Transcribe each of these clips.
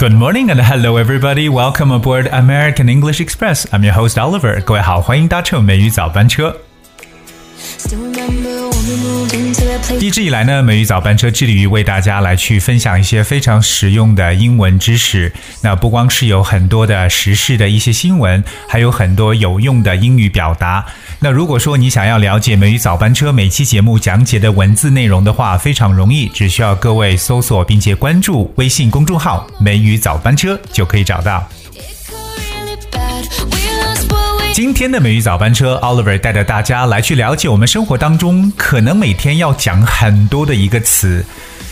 Good morning and hello everybody. Welcome aboard American English Express. I'm your host Oliver. 各位好，欢迎搭乘美语早班车。 一直以来呢，美语早班车致力于为大家来去分享一些非常实用的英文知识。那不光是有很多的时事的一些新闻，还有很多有用的英语表达。那如果说你想要了解美语早班车每期节目讲解的文字内容的话，非常容易，只需要各位搜索并且关注微信公众号“美语早班车”就可以找到。今天的美语早班车，Oliver 带着大家来去了解我们生活当中可能每天要讲很多的一个词。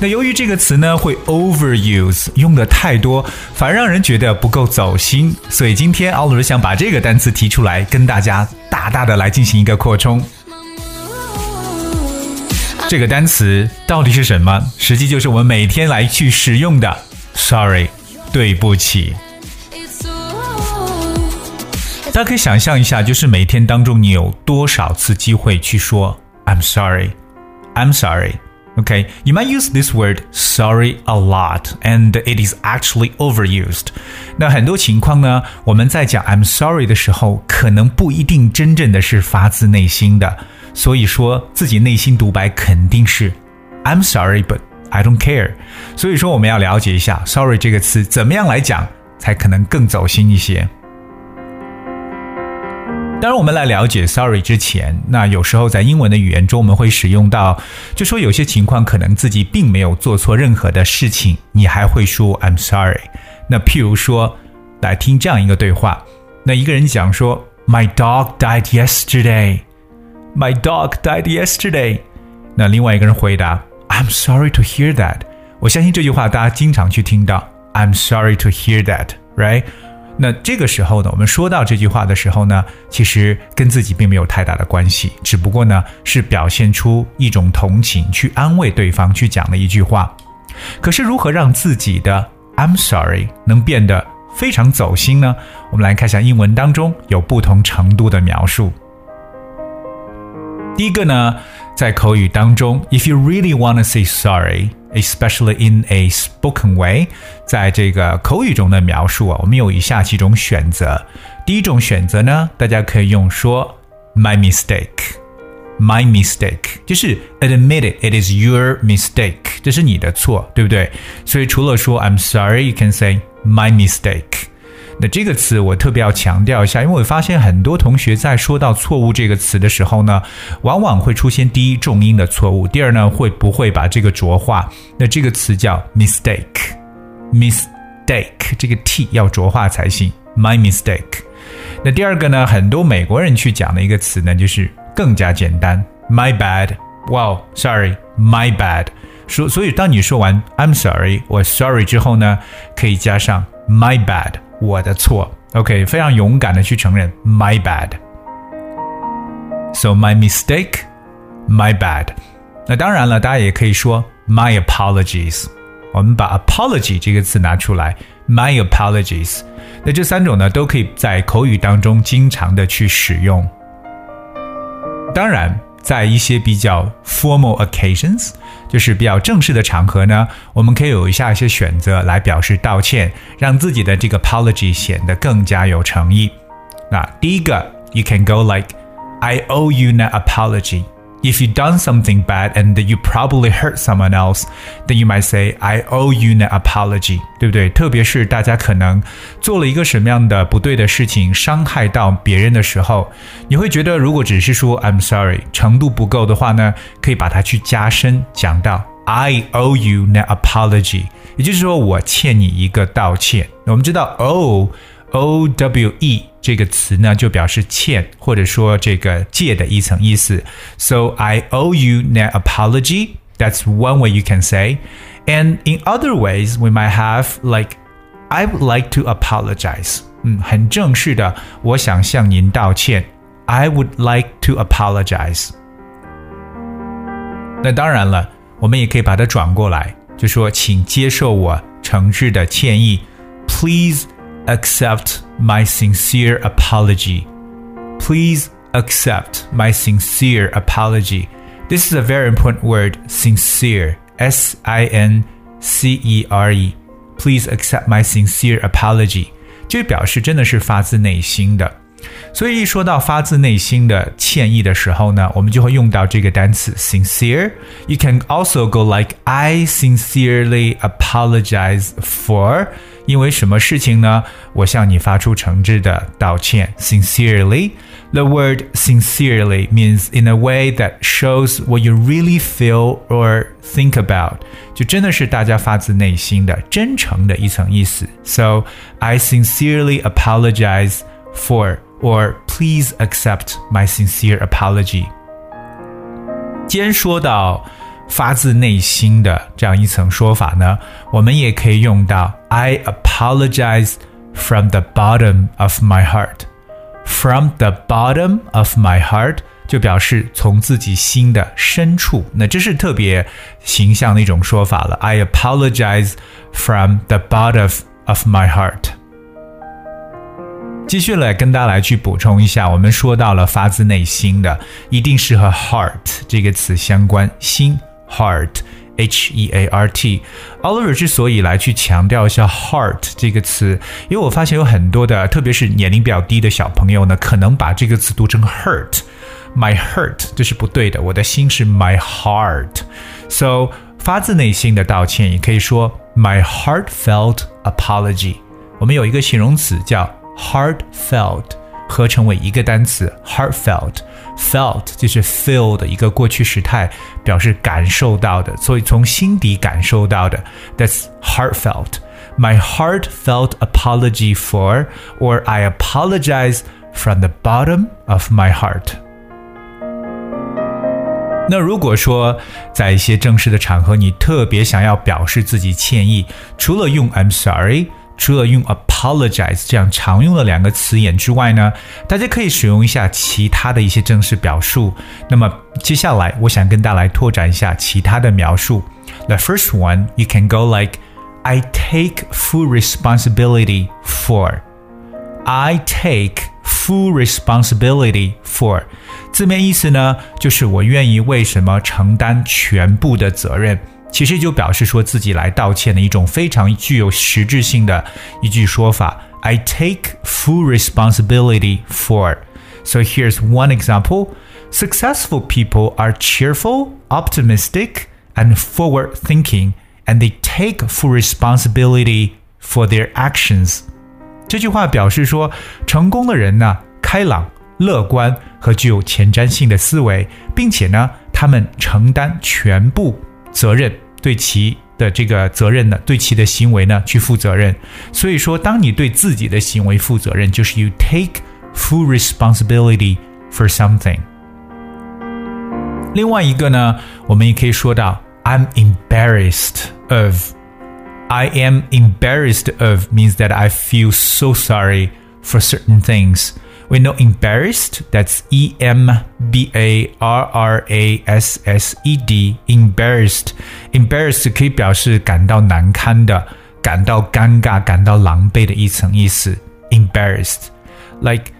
那由于这个词呢会 overuse 用的太多，反而让人觉得不够走心，所以今天 Oliver 想把这个单词提出来，跟大家大大的来进行一个扩充。这个单词到底是什么？实际就是我们每天来去使用的 sorry，对不起。大家可以想象一下，就是每天当中你有多少次机会去说 "I'm sorry, I'm sorry." Okay, you might use this word "sorry" a lot, and it is actually overused. 那很多情况呢，我们在讲 "I'm sorry" 的时候，可能不一定真正的是发自内心的，所以说自己内心独白肯定是 "I'm sorry, but I don't care." 所以说我们要了解一下 "sorry" 这个词怎么样来讲，才可能更走心一些。当然，我们来了解 sorry 之前，那有时候在英文的语言中，我们会使用到，就说有些情况可能自己并没有做错任何的事情，你还会说 I'm sorry。那譬如说，来听这样一个对话，那一个人讲说 My dog died yesterday. My dog died yesterday. 那另外一个人回答 I'm sorry to hear that. 我相信这句话大家经常去听到 I'm sorry to hear that, right? 那这个时候呢，我们说到这句话的时候呢，其实跟自己并没有太大的关系，只不过呢是表现出一种同情，去安慰对方，去讲的一句话。可是如何让自己的 I'm sorry 能变得非常走心呢？我们来看一下英文当中有不同程度的描述。第一个呢，在口语当中，if you really want to say sorry。Especially in a spoken way，在这个口语中的描述啊，我们有以下几种选择。第一种选择呢，大家可以用说 “my mistake”，“my mistake” 就是 admit it, it is your mistake，这是你的错，对不对？所以除了说 “I'm sorry”，you can say “my mistake”。 那这个词我特别要强调一下，因为我发现很多同学在说到“错误”这个词的时候呢，往往会出现第一重音的错误，第二呢会不会把这个浊化？那这个词叫 mistake，mistake 这个 t 要浊化才行，my mistake。那第二个呢，很多美国人去讲的一个词呢，就是更加简单，my bad。Wow，sorry。My bad。说，所以当你说完 I'm sorry，我 sorry 之后呢，可以加上 my bad。我的错，OK，非常勇敢的去承认 my bad。So my mistake, my bad。那当然了，大家也可以说 my apologies。我们把 apology 这个词拿出来，my apologies。那这三种呢，都可以在口语当中经常的去使用。当然， 在一些比较 formal occasions，就是比较正式的场合呢，我们可以有以下一些选择来表示道歉，让自己的这个 apology 显得更加有诚意。那第一个，you can go like I owe you an apology. If you done something bad and you probably hurt someone else, then you might say I owe you an apology，对不对？特别是大家可能做了一个什么样的不对的事情，伤害到别人的时候，你会觉得如果只是说 I'm sorry 程度不够的话呢，可以把它去加深，讲到 I owe you an apology，也就是说我欠你一个道歉。我们知道 owe O W E 这个词呢，就表示欠或者说这个借的一层意思。So I owe you an apology. That's one way you can say. And in other ways, we might have like I would like to apologize. 嗯，很正式的，我想向您道歉。I would like to apologize. 那当然了，我们也可以把它转过来，就说请接受我诚挚的歉意。Please accept my sincere apology. Please accept my sincere apology. This is a very important word, sincere. S I N C E R E. Please accept my sincere apology. 这表示真的是发自内心的。 所以一说到发自内心的歉意的时候呢，我们就会用到这个单词 sincere。You can also go like I sincerely apologize for。因为什么事情呢？我向你发出诚挚的道歉，sincerely。The word sincerely means in a way that shows what you really feel or think about，就真的是大家发自内心的、真诚的一层意思。So I sincerely apologize for or please accept my sincere apology。既然说到发自内心的这样一层说法呢，我们也可以用到 I apologize from the bottom of my heart。From the bottom of my heart 就表示从自己心的深处，那这是特别形象的一种说法了。I apologize from the bottom of my heart。 继续来跟大家来去补充一下，我们说到了发自内心的，一定是和 heart 这个词相关，心 heart。H E A R T。Oliver 之所以来去强调一下 heart 这个词，因为我发现有很多的，特别是年龄比较低的小朋友呢，可能把这个词读成 hurt。My hurt，这是不对的，我的心是 my heart。So 发自内心的道歉，也可以说 my heartfelt apology。我们有一个形容词叫 heartfelt，合成为一个单词 heartfelt。felt 就是 feel 的一个过去时态，表示感受到的，所以从心底感受到的，that's heartfelt。My heartfelt apology for, or I apologize from the bottom of my heart。那如果说在一些正式的场合，你特别想要表示自己歉意，除了用 I'm sorry。 除了用 apologize 这样常用的两个词眼之外呢，大家可以使用一下其他的一些正式表述。那么接下来，我想跟大家来拓展一下其他的描述。The first one, you can go like, I take full responsibility for. I take full responsibility for. 字面意思呢，就是我愿意为什么承担全部的责任。 其实就表示说自己来道歉的一种非常具有实质性的一句说法。I take full responsibility for. So here's one example. Successful people are cheerful, optimistic, and forward thinking, and they take full responsibility for their actions. 这句话表示说，成功的人呢，开朗、乐观和具有前瞻性的思维，并且呢，他们承担全部 责任。对其的这个责任呢，对其的行为呢去负责任。所以说，当你对自己的行为负责任，就是 you take full responsibility for something。另外一个呢，我们也可以说到 I'm embarrassed of。I am embarrassed of means that I feel so sorry for certain things. We know embarrassed, that's E M B A R R A S S E D, embarrassed. Embarrassed 可以表示感到难堪的、感到尴尬、感到狼狈的一层意思。Embarrassed, like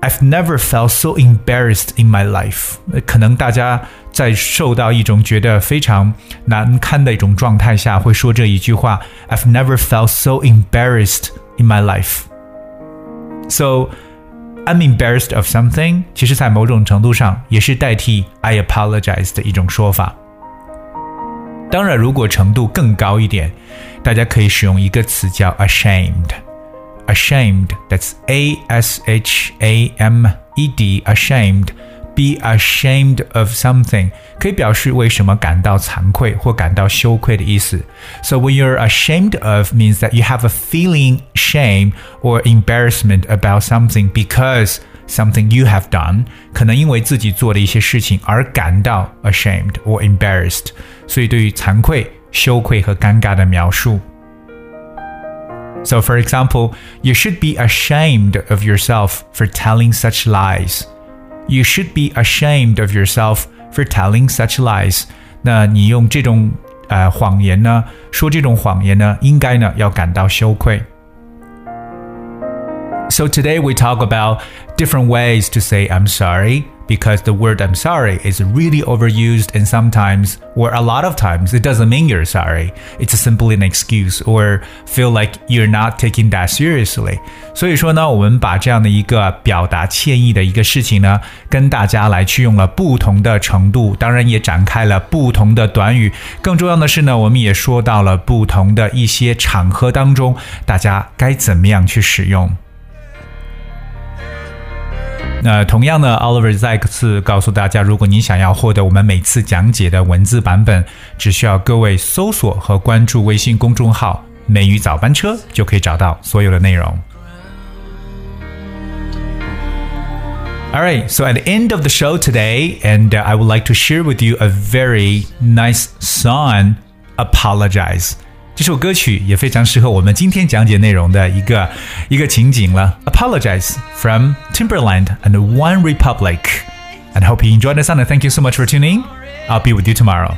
I've never felt so embarrassed in my life。可能大家在受到一种觉得非常难堪的一种状态下，会说这一句话：I've never felt so embarrassed in my life。So I'm embarrassed of something，其实在某种程度上也是代替 I apologize 的一种说法。当然，如果程度更高一点，大家可以使用一个词叫 ashamed。ashamed，that's A S H A M E D，ashamed。 be ashamed of something 可以表示为什么感到惭愧或感到羞愧的意思。So when you're ashamed of means that you have a feeling shame or embarrassment about something because something you have done，可能因为自己做的一些事情而感到 ashamed or embarrassed。所以对于惭愧、羞愧和尴尬的描述。So, for example, you should be ashamed of yourself for telling such lies. You should be ashamed of yourself for telling such lies。那你用这种呃谎言呢，说这种谎言呢，应该呢要感到羞愧。So today we talk about different ways to say I'm sorry. because the word I'm sorry is really overused and sometimes or a lot of times it doesn't mean you're sorry. It's simply an excuse or feel like you're not taking that seriously. 所以说呢，我们把这样的一个表达歉意的一个事情呢，跟大家来去用了不同的程度，当然也展开了不同的短语。更重要的是呢，我们也说到了不同的一些场合当中，大家该怎么样去使用。 那同样呢，Oliver 再次告诉大家，如果你想要获得我们每次讲解的文字版本，只需要各位搜索和关注微信公众号“美语早班车”，就可以找到所有的内容。Alright, so at the end of the show today, and uh, I would like to share with you a very nice song, Apologize. 这首歌曲也非常适合我们今天讲解内容的一个一个情景了。Apologize from Timbaland and One Republic. And hope you enjoyed the song and thank you so much for tuning. I'll be with you tomorrow.